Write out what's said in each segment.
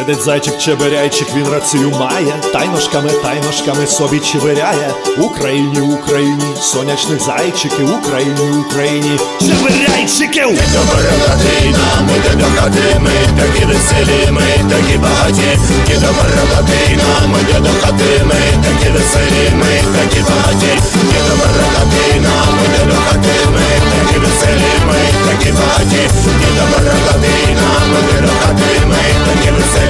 Сидить зайчик чеберяйчик, він рацію має, Тайношками, тайношками собі чеберяє. Україні, Україні, сонячних зайчиків, Україні, Україні, чеберяйчиків! Дядьо Боря Латина, ми дядьо ми такі веселі, ми такі багаті. Дядьо Боря Латина, ми дядьо хати, ми такі веселі, ми такі багаті. Дядьо Боря Латина, ми дядьо ми такі веселі, ми такі багаті. Дядьо Боря Латина, ми дядьо хати, ми такі веселі,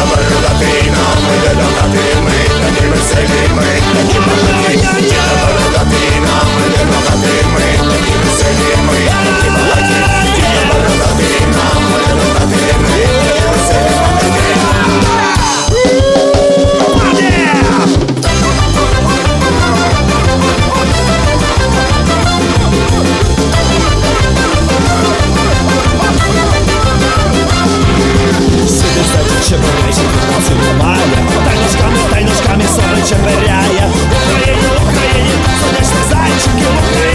Yeah. Чебуречі посилу має, та ножками, та й ножками сонече беряє. Україні, Україні, сонячні зайчики, Україні.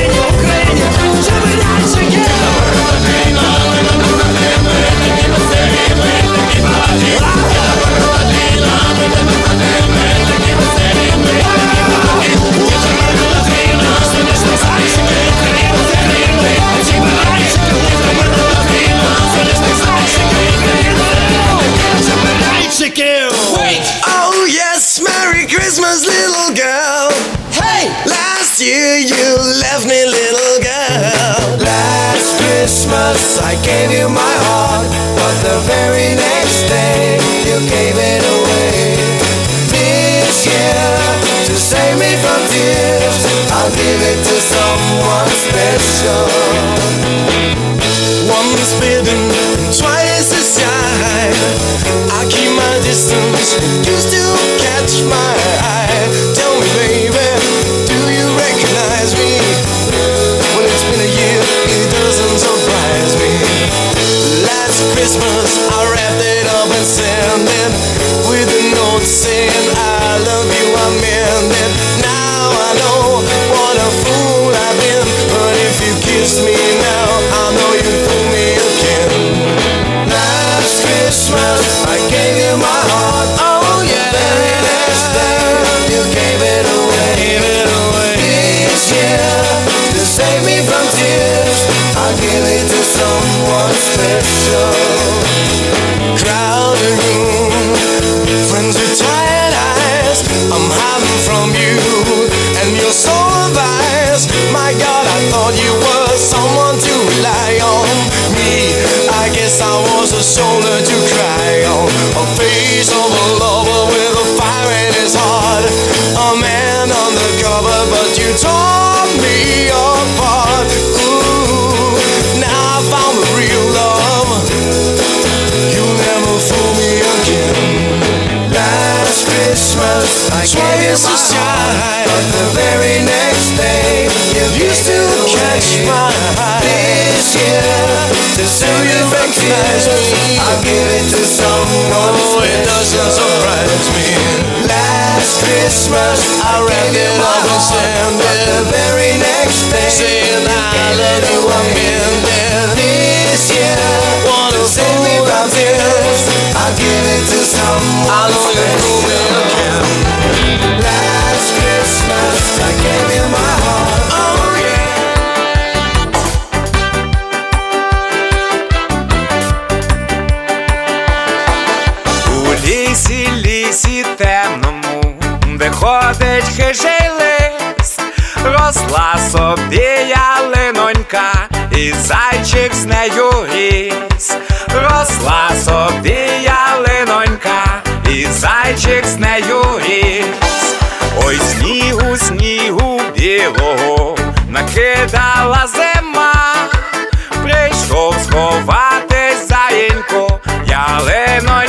Was a shoulder to cry on. A face of a lover with a fire in his heart. A man undercover, but you tore me apart. Ooh, now I found the real love. You'll never fool me again. Last Christmas, I gave you my heart, but the very next day, you used to catch my eye. This year, to see you recognize me, I'll give it to someone. Oh, it doesn't surprise me. Last Christmas, I wrapped it up and sent it. The very next day, saying I love you, meant it. This year, wanna save me from tears. I'll give it to someone. I know you fool me again. Last Christmas, I gave ходить хижий лис, росла собі ялинонька, і зайчик з нею ріс, росла собі ялинонька, і зайчик з нею ріс. Ой, снігу, снігу білого накидала зима, прийшов сховатись заєнько, ялиноньки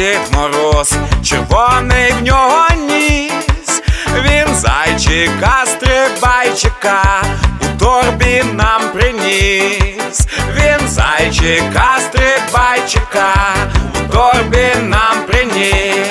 Дід мороз, червоний в нього ніс, він зайчика, стрибайчика, у торбі нам приніс, він зайчика, стрибайчика, у торбі нам приніс.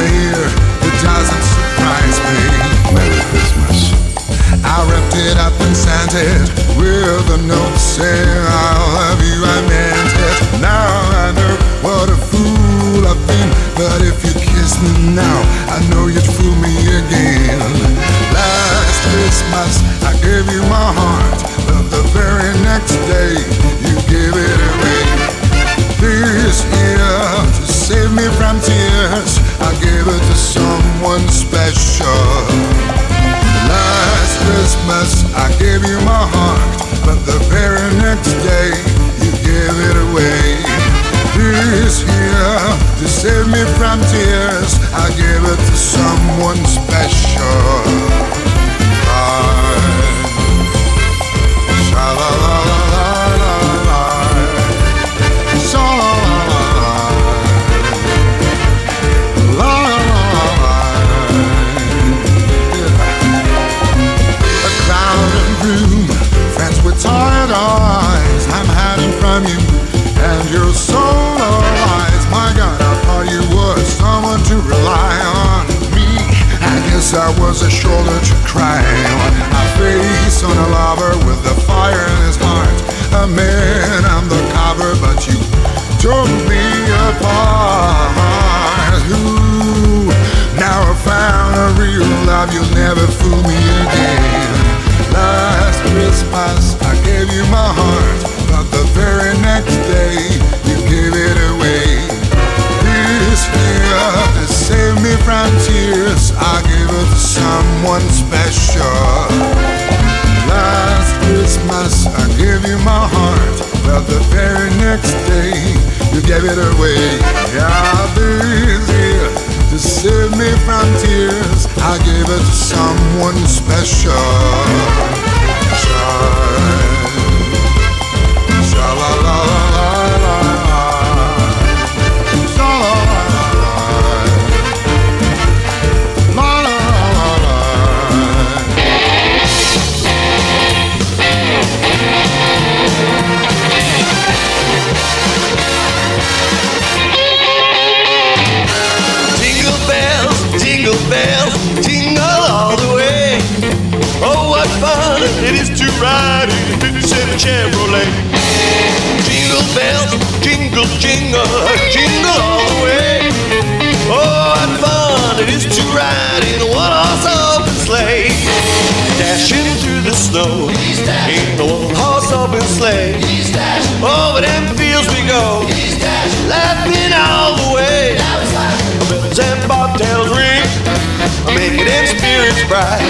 it doesn't surprise me. Merry Christmas. I wrapped it up and sent it with a note saying I love you, I meant it. Now I know what a fool I've been, but if you kiss me now, I know you'd fool me again. Last Christmas I gave you my heart, but the very next day you gave it away. This year save me from tears, I gave it to someone special. Last Christmas I gave you my heart, but the very next day you gave it away. This year to save me from tears, I gave it to someone special. A man on the cover, but you took me apart. Ooh, now I found a real love, you'll never fool me again. Last Christmas I gave you my heart, but the very next day you gave it away. This year to save me from tears, I gave it to someone special. Gave it away. Yeah, this year to save me from tears, I gave it to someone special. Sha- Chevrolet. Jingle bells, jingle, jingle, jingle all the way. Oh, what fun it is to ride in a one-horse open sleigh. Dashing through the snow in a one-horse open sleigh. Oh, Over them fields we go, laughing all the way. And bobtails ring, making spirits bright.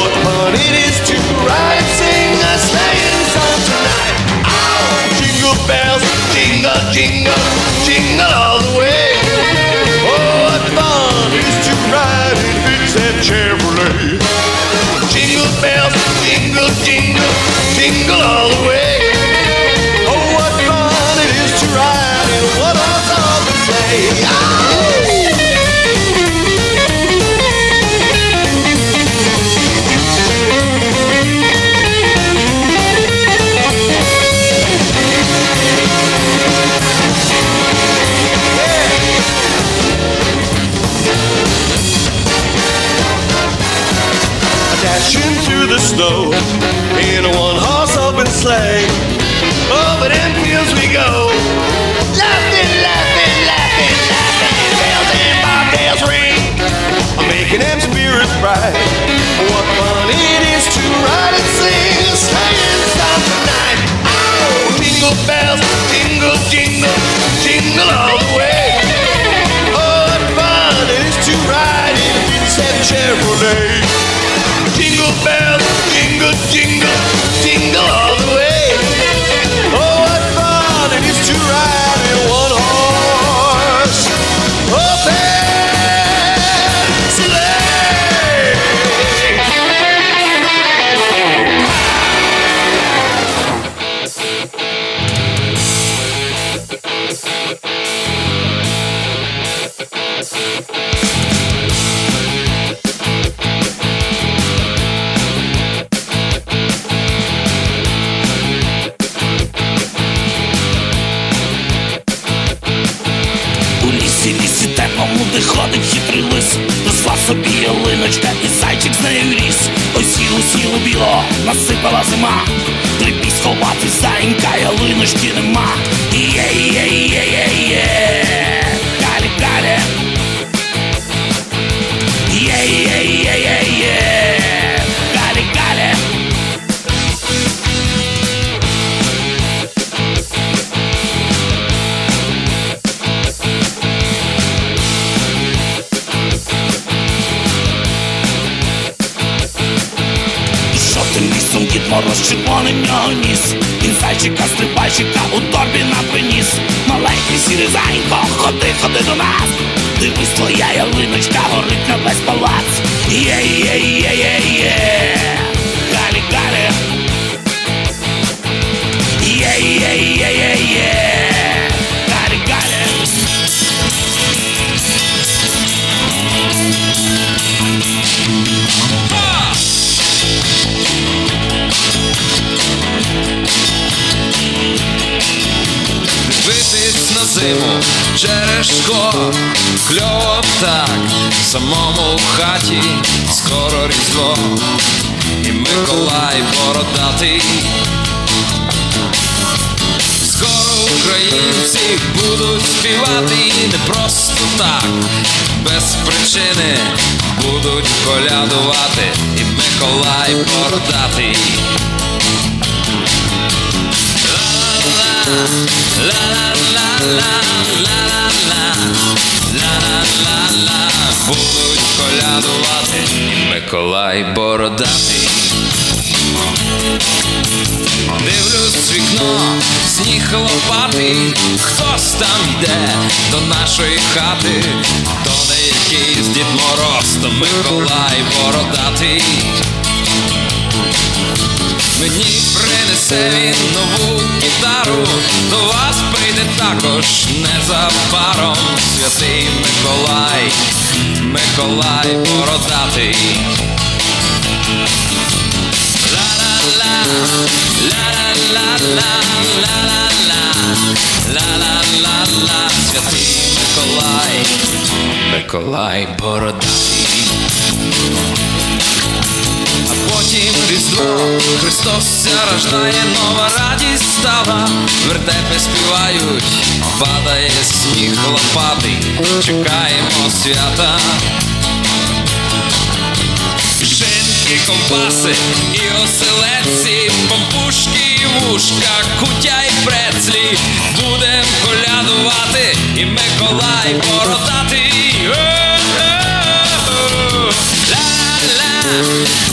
What fun it is to ride sing a sleighing song tonight. Oh, jingle bells, jingle, jingle, jingle all the way. Oh, what fun it is to ride in Fitz and Chevrolet. Jingle bells, jingle, jingle, jingle all the way. Oh, what fun it is to ride open sleigh. Oh! was getting колядувати і Миколай бородатий. Будуть колядувати і Миколай бородатий Дивлюсь вікно, сніг лопатий, хтось там йде до нашої хати, якийсь Дід Мороз, то Миколай бородатий. Мені принесе він нову гітару, до вас прийде також незабаром святий Миколай, Миколай бородатий. Ла-ла-ла, ла-ла-ла-ла, ла-ла-ла, ла-ла-ла-ла, святий Миколай, Миколай бородатий. А потім Різдво, Христос рождає, нова радість стала, вертепи співають, падає сніг лопатий, чекаємо свята. Шинки, ковбаси і оселедці, пампушки і вушка, кутя і прецлі, будем колядувати, і Миколай бородатий. О-о-о! Ла-ла,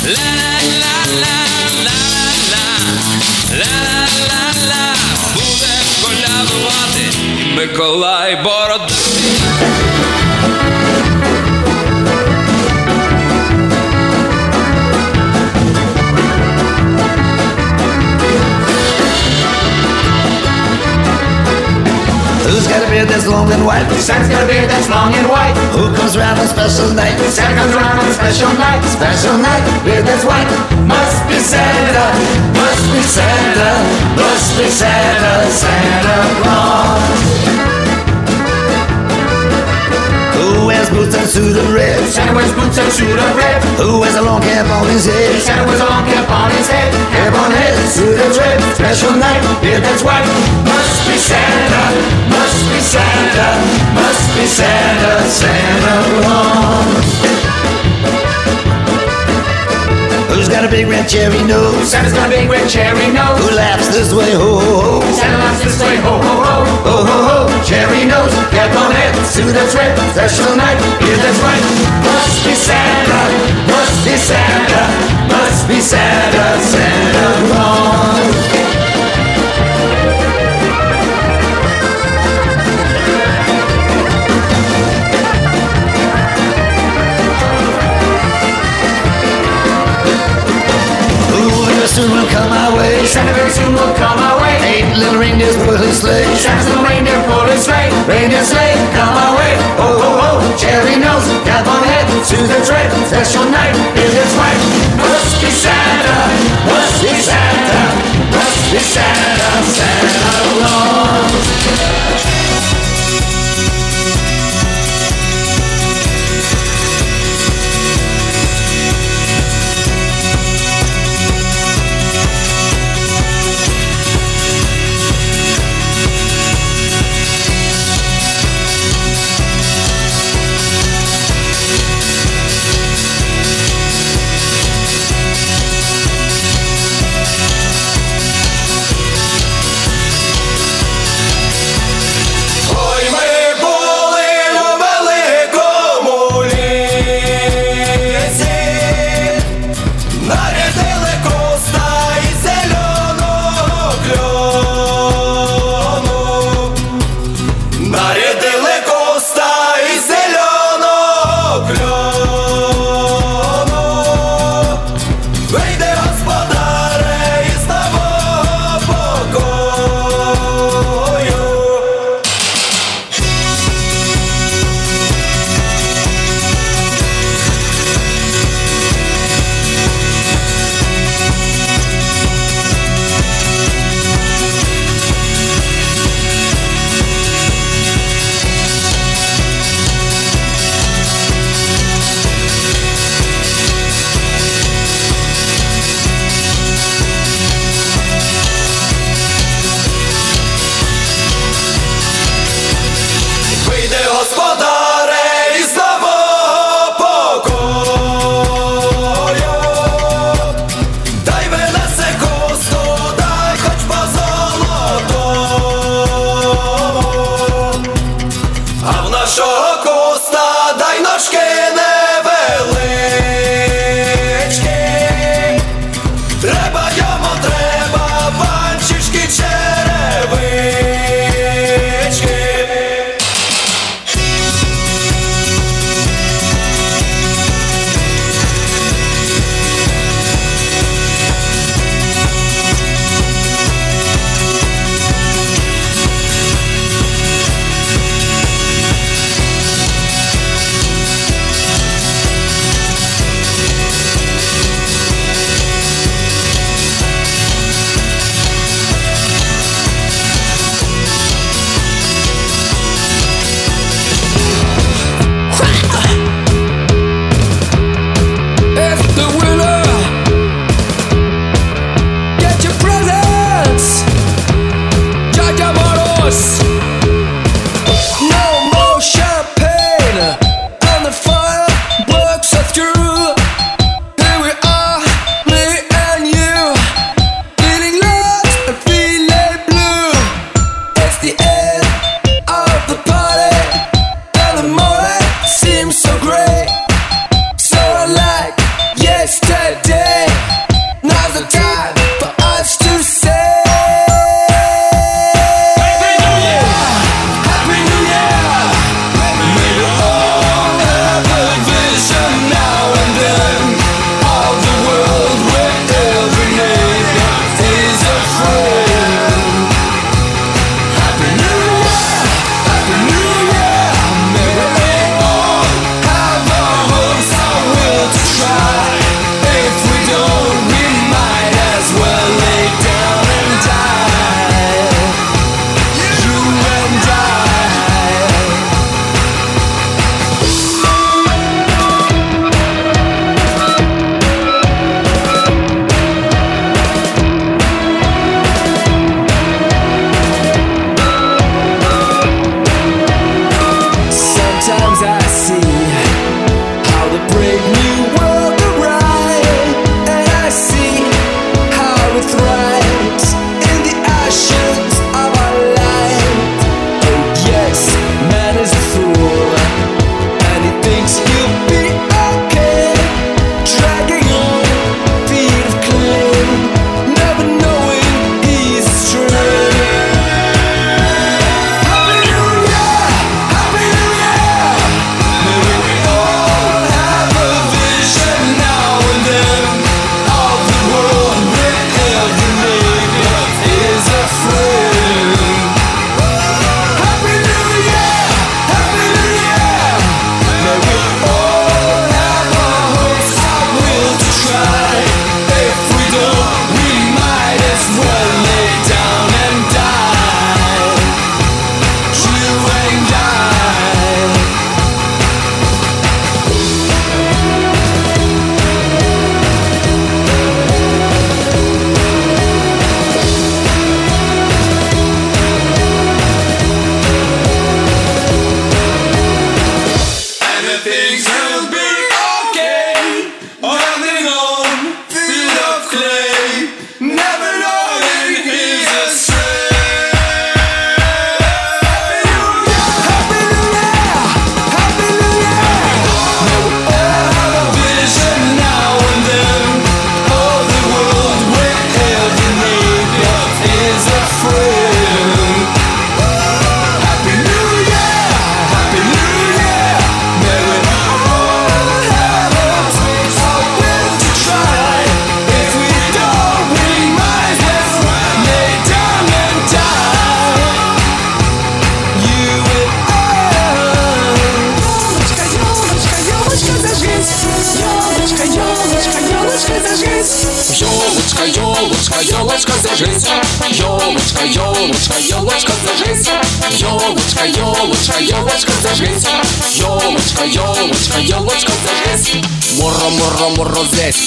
ла-ла-ла-ла, ла-ла-ла, ла-ла-ла, будем колядувати, і Миколай бородатий. Long and white? Santa's got a beard that's long and white. Who comes around on special night? Santa comes around on special night. Special night, beard that's white. Must be Santa, must be Santa, must be Santa, Santa Claus. Boots and suit of red? Santa wears boots and suit of red. Who wears a long cap on his head? Santa wears a long cap on his head. Cap on head, suit that's red. Special night, beard that's white. Must be Santa, must be Santa, must be Santa, Santa Claus. Who's got a big red cherry nose? Santa's got a big red cherry nose. Who laughs this way? Ho ho ho! Santa laughs this way, ho ho ho, ho ho ho. Cherry nose, cap on head, suit that's red, special night, beard that's right. Must be Santa, must be Santa, must be Santa, Santa Claus. Santa very soon will come our way. Eight little reindeers pull his sleigh. Santa's little reindeer pull his sleigh, reindeer sleigh, come our way. Ho ho ho, cherry nose, cap on head, that's red, special night, that's white. Must be Santa, must Santa, must Santa, Santa Claus.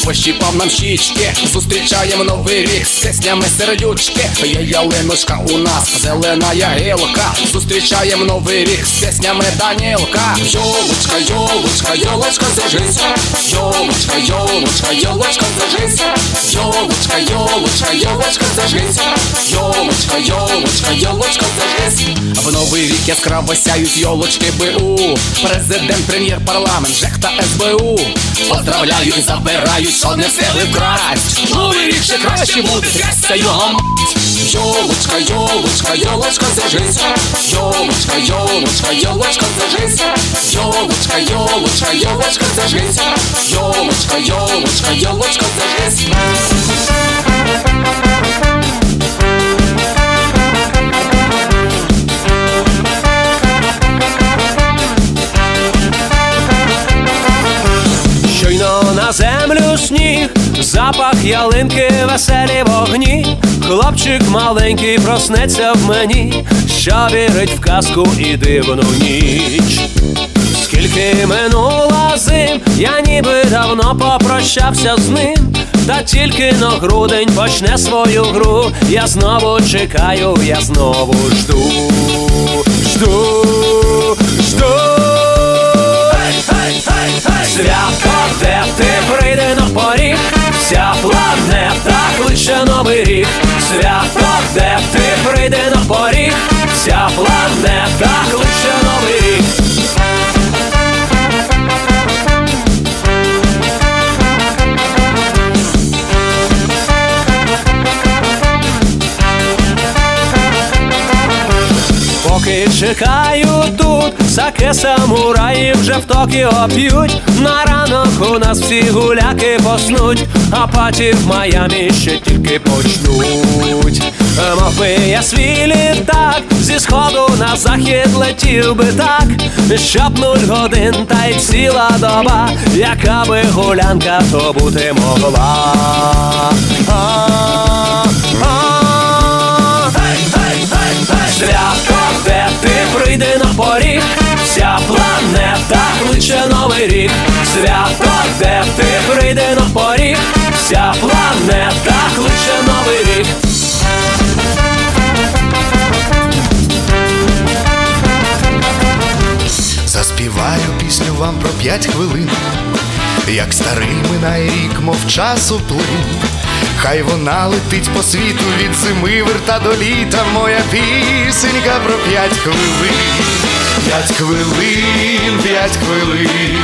Пощіпав нам щічки Зустрічаємо новий рік з піснями сердючки Є ялиночка у нас, зелена ягилка Зустрічаємо новий рік з піснями Данілка. Йолочка, йолочка, йолочка, зажись Йолочка, йолочка, йолочка, зажись Йолочка, йолочка, йолочка, зажись Йолочка, йолочка, йолочка, зажись В новий рік яскраво сяють йолочки БУ Президент, прем'єр, парламент, ЖЕХ та СБУ Поздравляю і забираю, що не встигли вкрасть. Новий рік ще краще буде, трясся його мать Йолочка, йолочка, йолочка, зажися Йолочка, йолочка, йолочка, зажись Йолочка, йолочка, йолочка, зажися Йолочка, йолочка, йолочка, зажись сніг, запах ялинки, веселі вогні. Хлопчик маленький проснеться в мені, що вірить в казку і дивну ніч. Скільки минуло зим, я ніби давно попрощався з ним, та тільки на грудень почне свою гру. Я знову чекаю, я знову жду, жду, жду. Свято, де ти прийде на поріг, вся планета кличе новий рік. Свято, де ти прийде на поріг, вся планета кличе новий рік. Поки чекаю саке самураї вже в Токіо п'ють. На ранок у нас всі гуляки поснуть, а паті в Майамі ще тільки почнуть. Мов би я свій літак зі сходу на захід летів би так, щоб нуль годин та й ціла доба, яка би гулянка то бути могла. Свято, де ти прийди на поріг, вся планета кличе новий рік. Свято, де ти прийди на поріг, вся планета кличе новий рік. Заспіваю пісню вам про п'ять хвилин, як старий минає рік, мов часу плин. Хай вона летить по світу від зими верта до літа, моя пісенька про п'ять хвилин, п'ять хвилин, п'ять хвилин,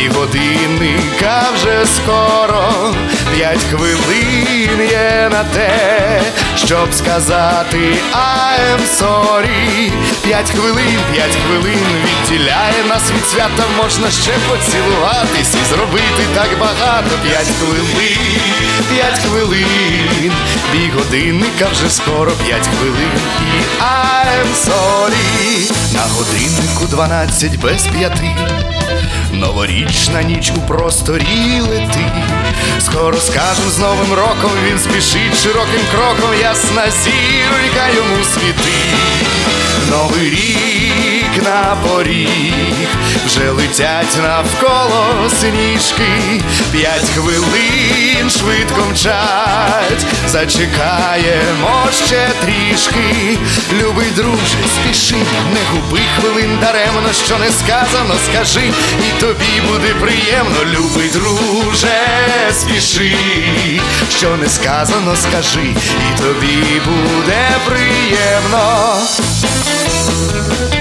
півгодинника вже скоро, п'ять хвилин є на те, щоб сказати I'm sorry П'ять хвилин, п'ять хвилин відділяє нас від свята, можна ще поцілуватись і зробити так багато. П'ять хвилин, п'ять хвилин, бій годинника вже скоро п'ять хвилин. І I'm sorry На годиннику дванадцять без п'яти. Новорічна ніч у просторі летить Скоро скажем з Новим роком він спішить широким кроком, ясна зірка йому світить. Новий рік на поріг, вже летять навколо сніжки, п'ять хвилин швидко мчать, зачекаємо ще трішки. Любий друже, спіши, не губи хвилин даремно, що не сказано, скажи, і тобі буде приємно, любий друже, спіши, що не сказано, скажи, і тобі буде приємно. Thank you.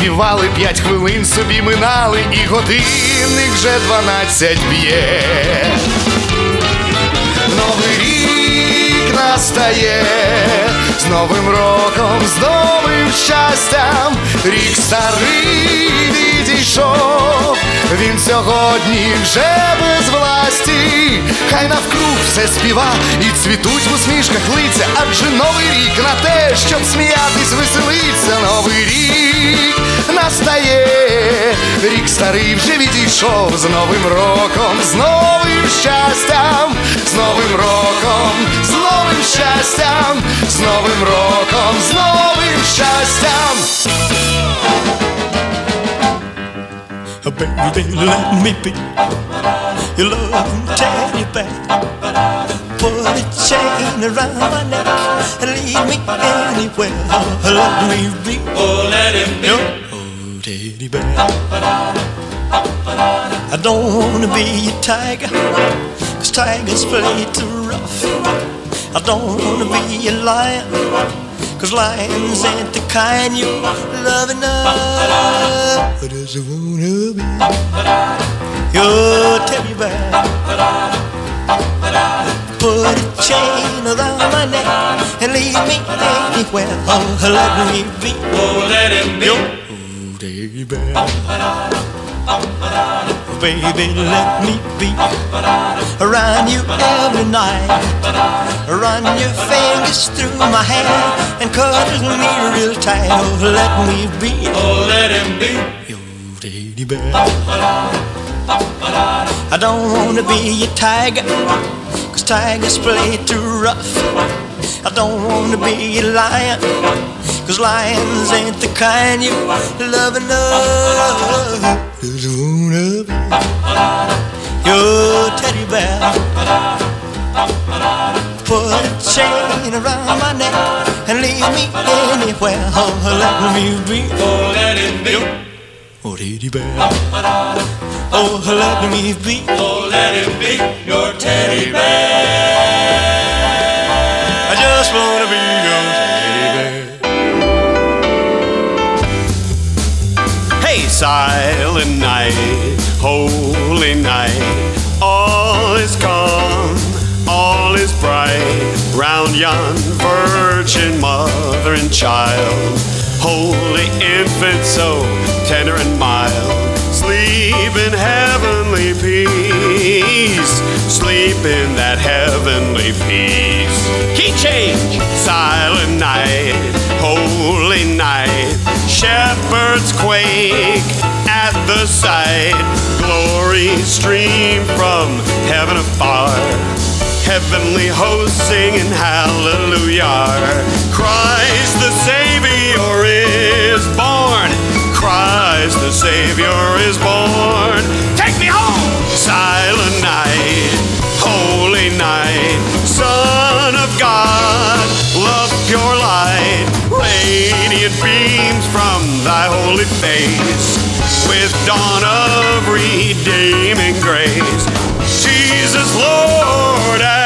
Співали, п'ять хвилин собі минали, і годинник вже дванадцять б'є. Новий рік настає, з Новим роком, з новим щастям, рік старий відійшов, він сьогодні вже без власті, хай навкруг все співа і цвітуть в усмішках лиця, адже новий рік на те, щоб сміятись, веселиться, новий рік настає, рік старий вже відійшов з новим роком, з новим щастям, з новим роком, з новим щастям, з новим роком, з новим щастям. Baby, let me be your loving teddy bear. Put a chain around my neck and lead me anywhere. Let me be. Oh, let him be. Bear. I don't wanna be a tiger, cause tigers play too rough. I don't wanna be a lion, cause lions ain't the kind you love enough. I just wanna be your teddy bear. Put a chain around my neck and leave me anywhere. Oh, let me be. Oh, let him be. Teddy bear. Baby, let me be around you every night. Run your fingers through my hair and cuddle me real tight. Oh, let me be. Oh, let him be your teddy bear. I don't wanna be a tiger, tigers play too rough. I don't wanna be a lion, cause lions ain't the kind you love enough. Just wanna be your teddy bear. Put a chain around my neck and leave me anywhere. Oh, let me be. Oh, let it be. Oh, teddy bear. Oh, let me be. Oh, let him be your teddy bear. I just wanna be your teddy bear. Hey, silent night, holy night, all is calm, all is bright, round yon virgin mother and child, holy infant so tender and mild, sleep in heavenly peace, sleep in that heavenly peace. Key change, silent night, holy night, shepherds quake at the sight, glory stream from heaven afar. Heavenly hosts singing hallelujah. Christ the Savior is born. Christ the Savior is born. Take me home! Silent night, holy night, Son of God, love pure light, radiant beams from thy holy face, with dawn of redeeming grace. Jesus, Lord,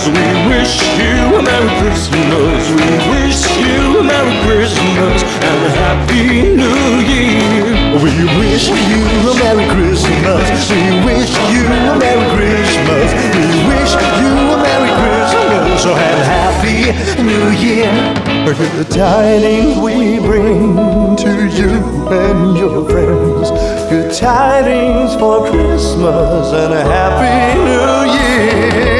Christmas. We wish you a Merry Christmas. We wish you a Merry Christmas and a Happy New Year. We wish you a Merry Christmas. We wish you a Merry Christmas. We wish you a Merry Christmas and a Happy New Year. The tidings we bring to you and your friends. Good tidings for Christmas and a Happy New Year.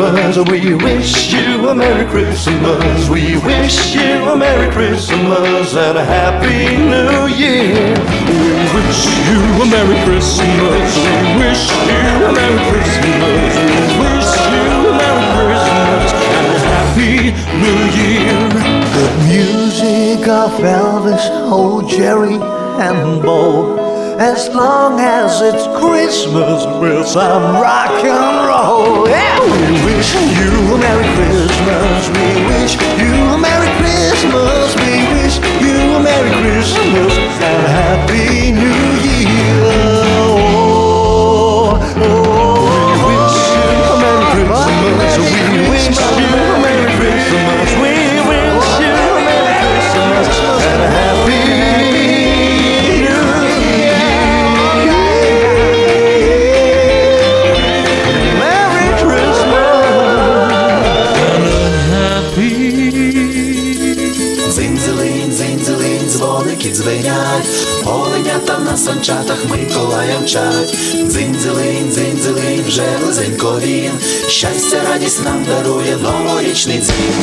Christmas. We wish you a Merry Christmas. We wish you a Merry Christmas and a Happy New Year. We wish you a Merry Christmas. We wish you a Merry Christmas. We wish you a Merry Christmas and a Happy New Year. The music of Elvis, old Jerry, and Bo. As long as it's Christmas with some rock and roll. Yeah, we wish you a Merry Christmas. We wish you a Merry Christmas. We wish you a Merry Christmas and Happy New Year. На санчатах Миколая мчать. Дзинь-дзилинь, дзинь-дзилинь, вже близенько він, щастя, радість нам дарує новорічний дзвін.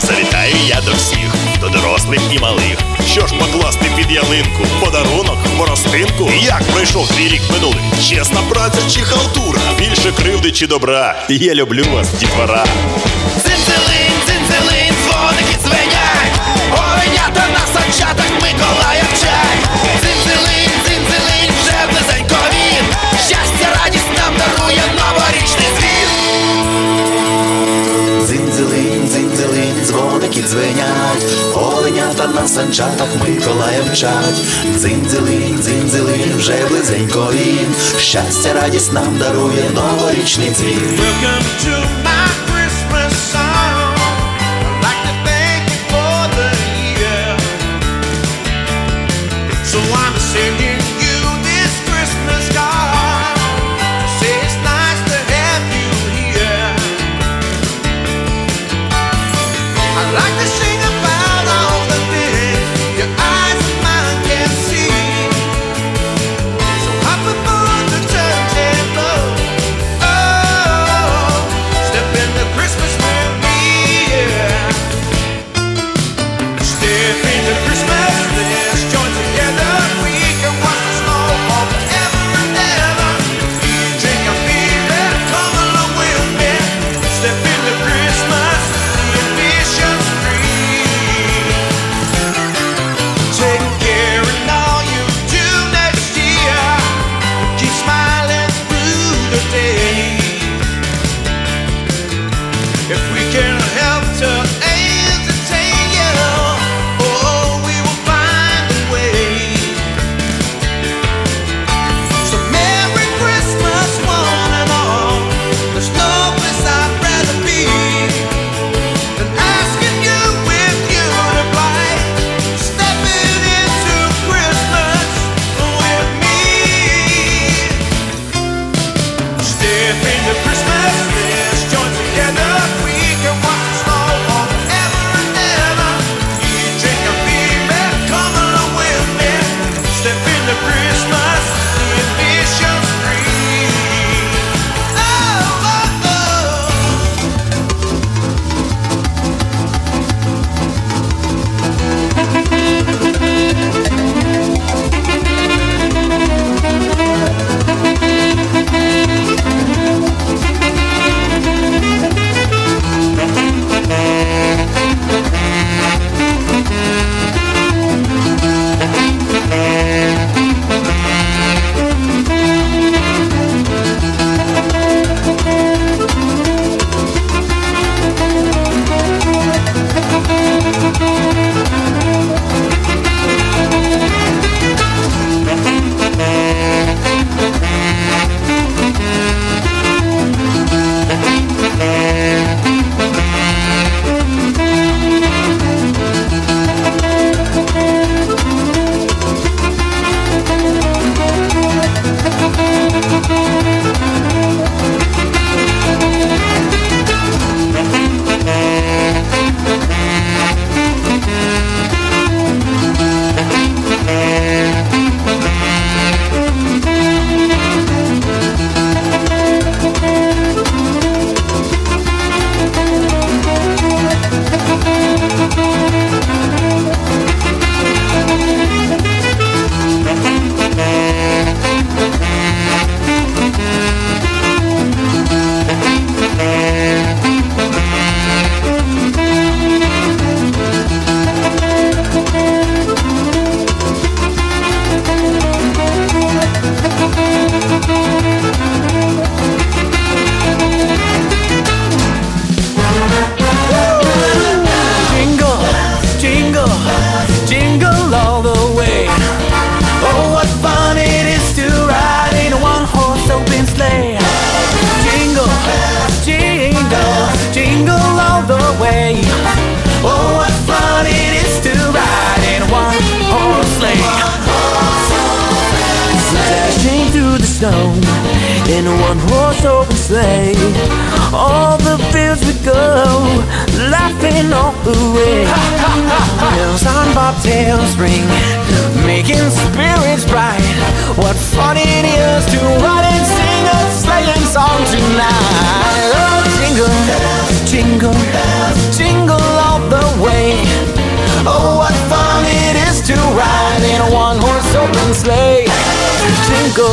Завітаю я до всіх, дорослих і малих. Що ж покласти під ялинку, подарунок, воростинку? Як пройшов твій рік минулий? Чесна праця чи халтура? Більше кривди чи добра? Я люблю вас, дітвора. Цинцелин, цинцелин, дзвоники дзвенять, оленята на санчатах Миколая вчать. Санчатах Миколая мчать. Дзинь-дзилинь, дзинь-дзилинь, вже близенько він, щастя, радість нам дарує новорічний дзвін.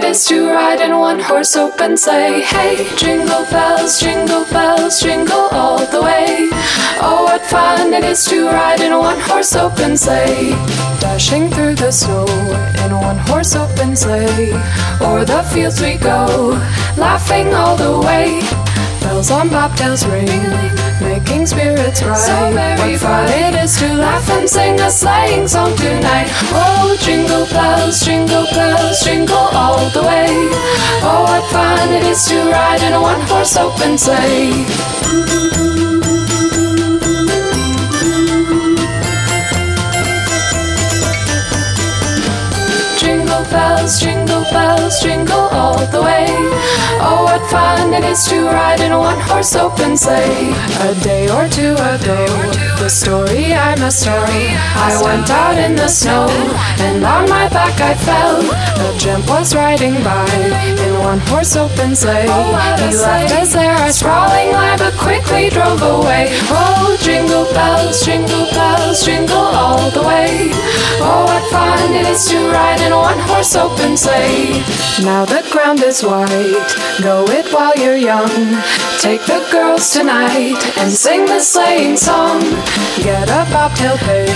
it is to ride in one horse open sleigh. Hey, jingle bells, jingle bells, jingle all the way. Oh, what fun it is to ride in one horse open sleigh. Dashing through the snow in one horse open sleigh. O'er the fields we go, laughing all the way. Bells on bobtails ring, making spirits bright. So very what fun it is to laugh and sing a sleighing song tonight. Oh, jingle bells, jingle bells, jingle all the way. Oh, what fun it is to ride in a one horse open sleigh. Jingle bells, jingle bells, jingle all the way. Oh, what fun it is to ride in a one horse open sleigh. A day or two ago, the story I must tell. I went out in the snow, and on my back I fell. A gent was riding by in one horse open sleigh. He left us there, our sprawling lie, but quickly drove away. Oh, jingle bells, jingle bells, jingle all the way. Oh, what fun it is to ride in a one horse open sleigh. Now the ground is white, go it while you're young. Take the girls tonight and sing the sleighing song. Get a bobtail pay,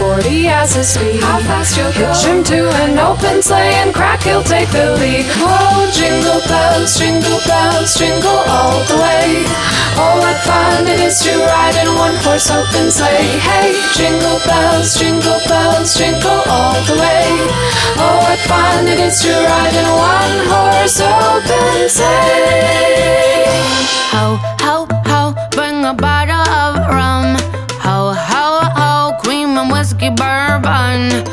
240 as his speed. How fast you'll go. Hitch him to an open sleigh and crack, he'll take the lead. Oh, jingle bells, jingle bells, jingle all the way. Oh, what fun it is to ride in a one horse open sleigh. Hey, jingle bells, jingle bells, jingle all the way. Oh, what fun it is to ride in one horse open sleigh. Ho, ho, ho, bring a bottle of rum. Ho, ho, ho, cream and whiskey bourbon.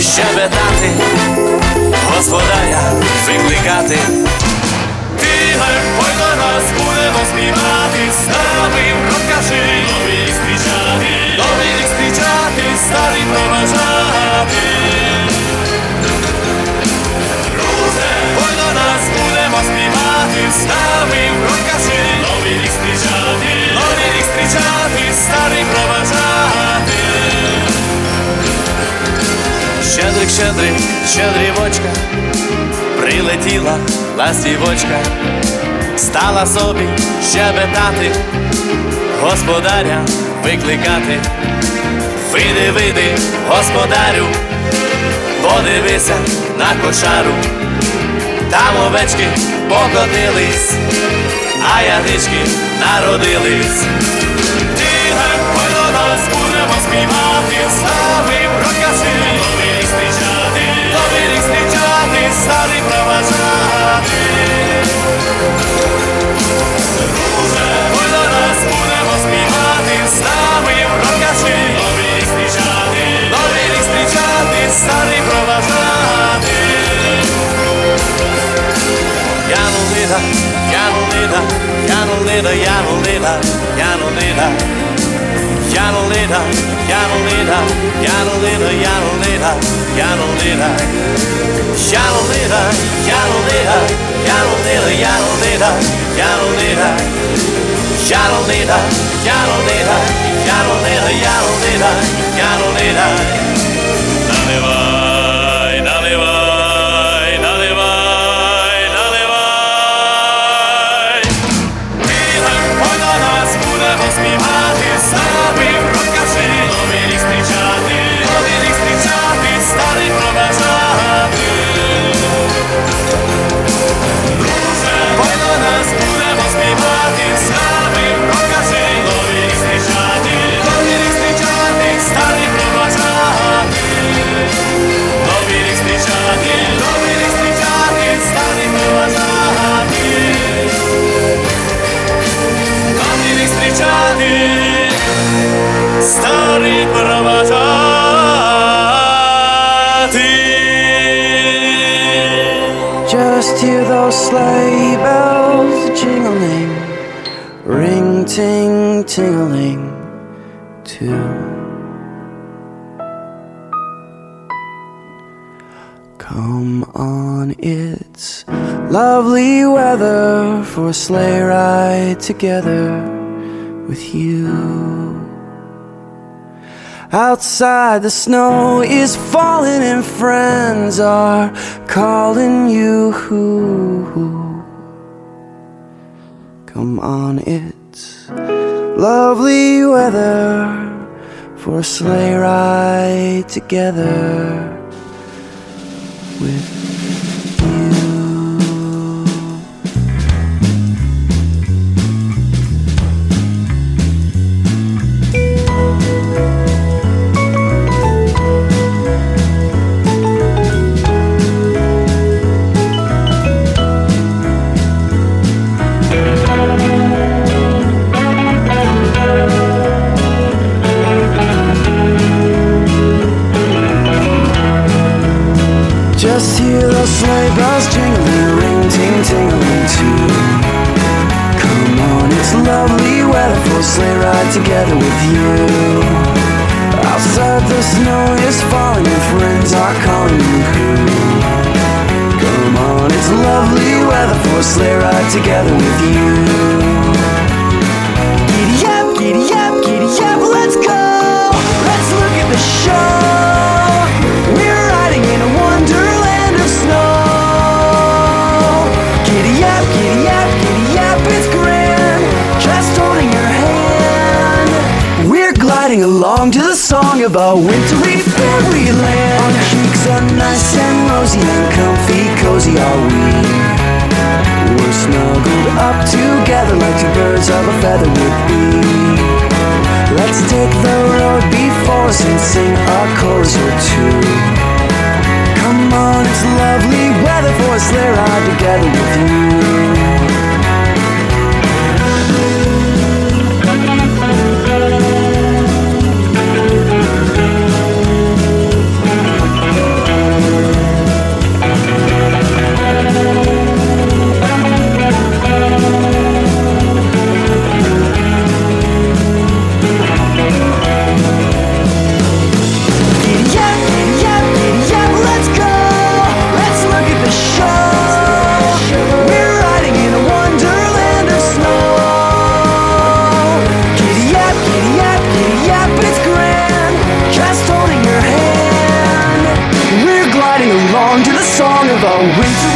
Shut up. Ластівочка, стала собі щебетати, господаря викликати. Вийди, вийди, господарю, подивися на кошару, там овечки покотились, а ягнички народились. Тигр, ой нас будемо співати, leda, yano leda, yano leda, yano leda, yano leda, yano leda, yano leda, yano leda, yano leda, yano leda, yano leda, yano leda, yano leda, yano leda, yano leda, yano leda, yano leda, yano leda. Just hear those sleigh bells jingling, ring ting tingling too. Come on, it's lovely weather for a sleigh ride together with you. Outside, the snow is falling, and friends are calling you. Come on, it's lovely weather for a sleigh ride together with sleigh bells jingling, ring ting tingling too. Come on, it's lovely weather for a sleigh ride together with you. Outside the snow is falling and friends are calling you. Come on, it's lovely weather for a sleigh ride together with you. Giddy up, giddy up, giddy up, let's go. Let's look at the show. We're along to the song about wintry fairyland. Our cheeks are nice and rosy and comfy, cozy are we. We're snuggled up together like two birds of a feather would be. Let's take the road before us and sing a chorus or two. Come on, it's lovely weather for a sleigh ride together with you. Fairy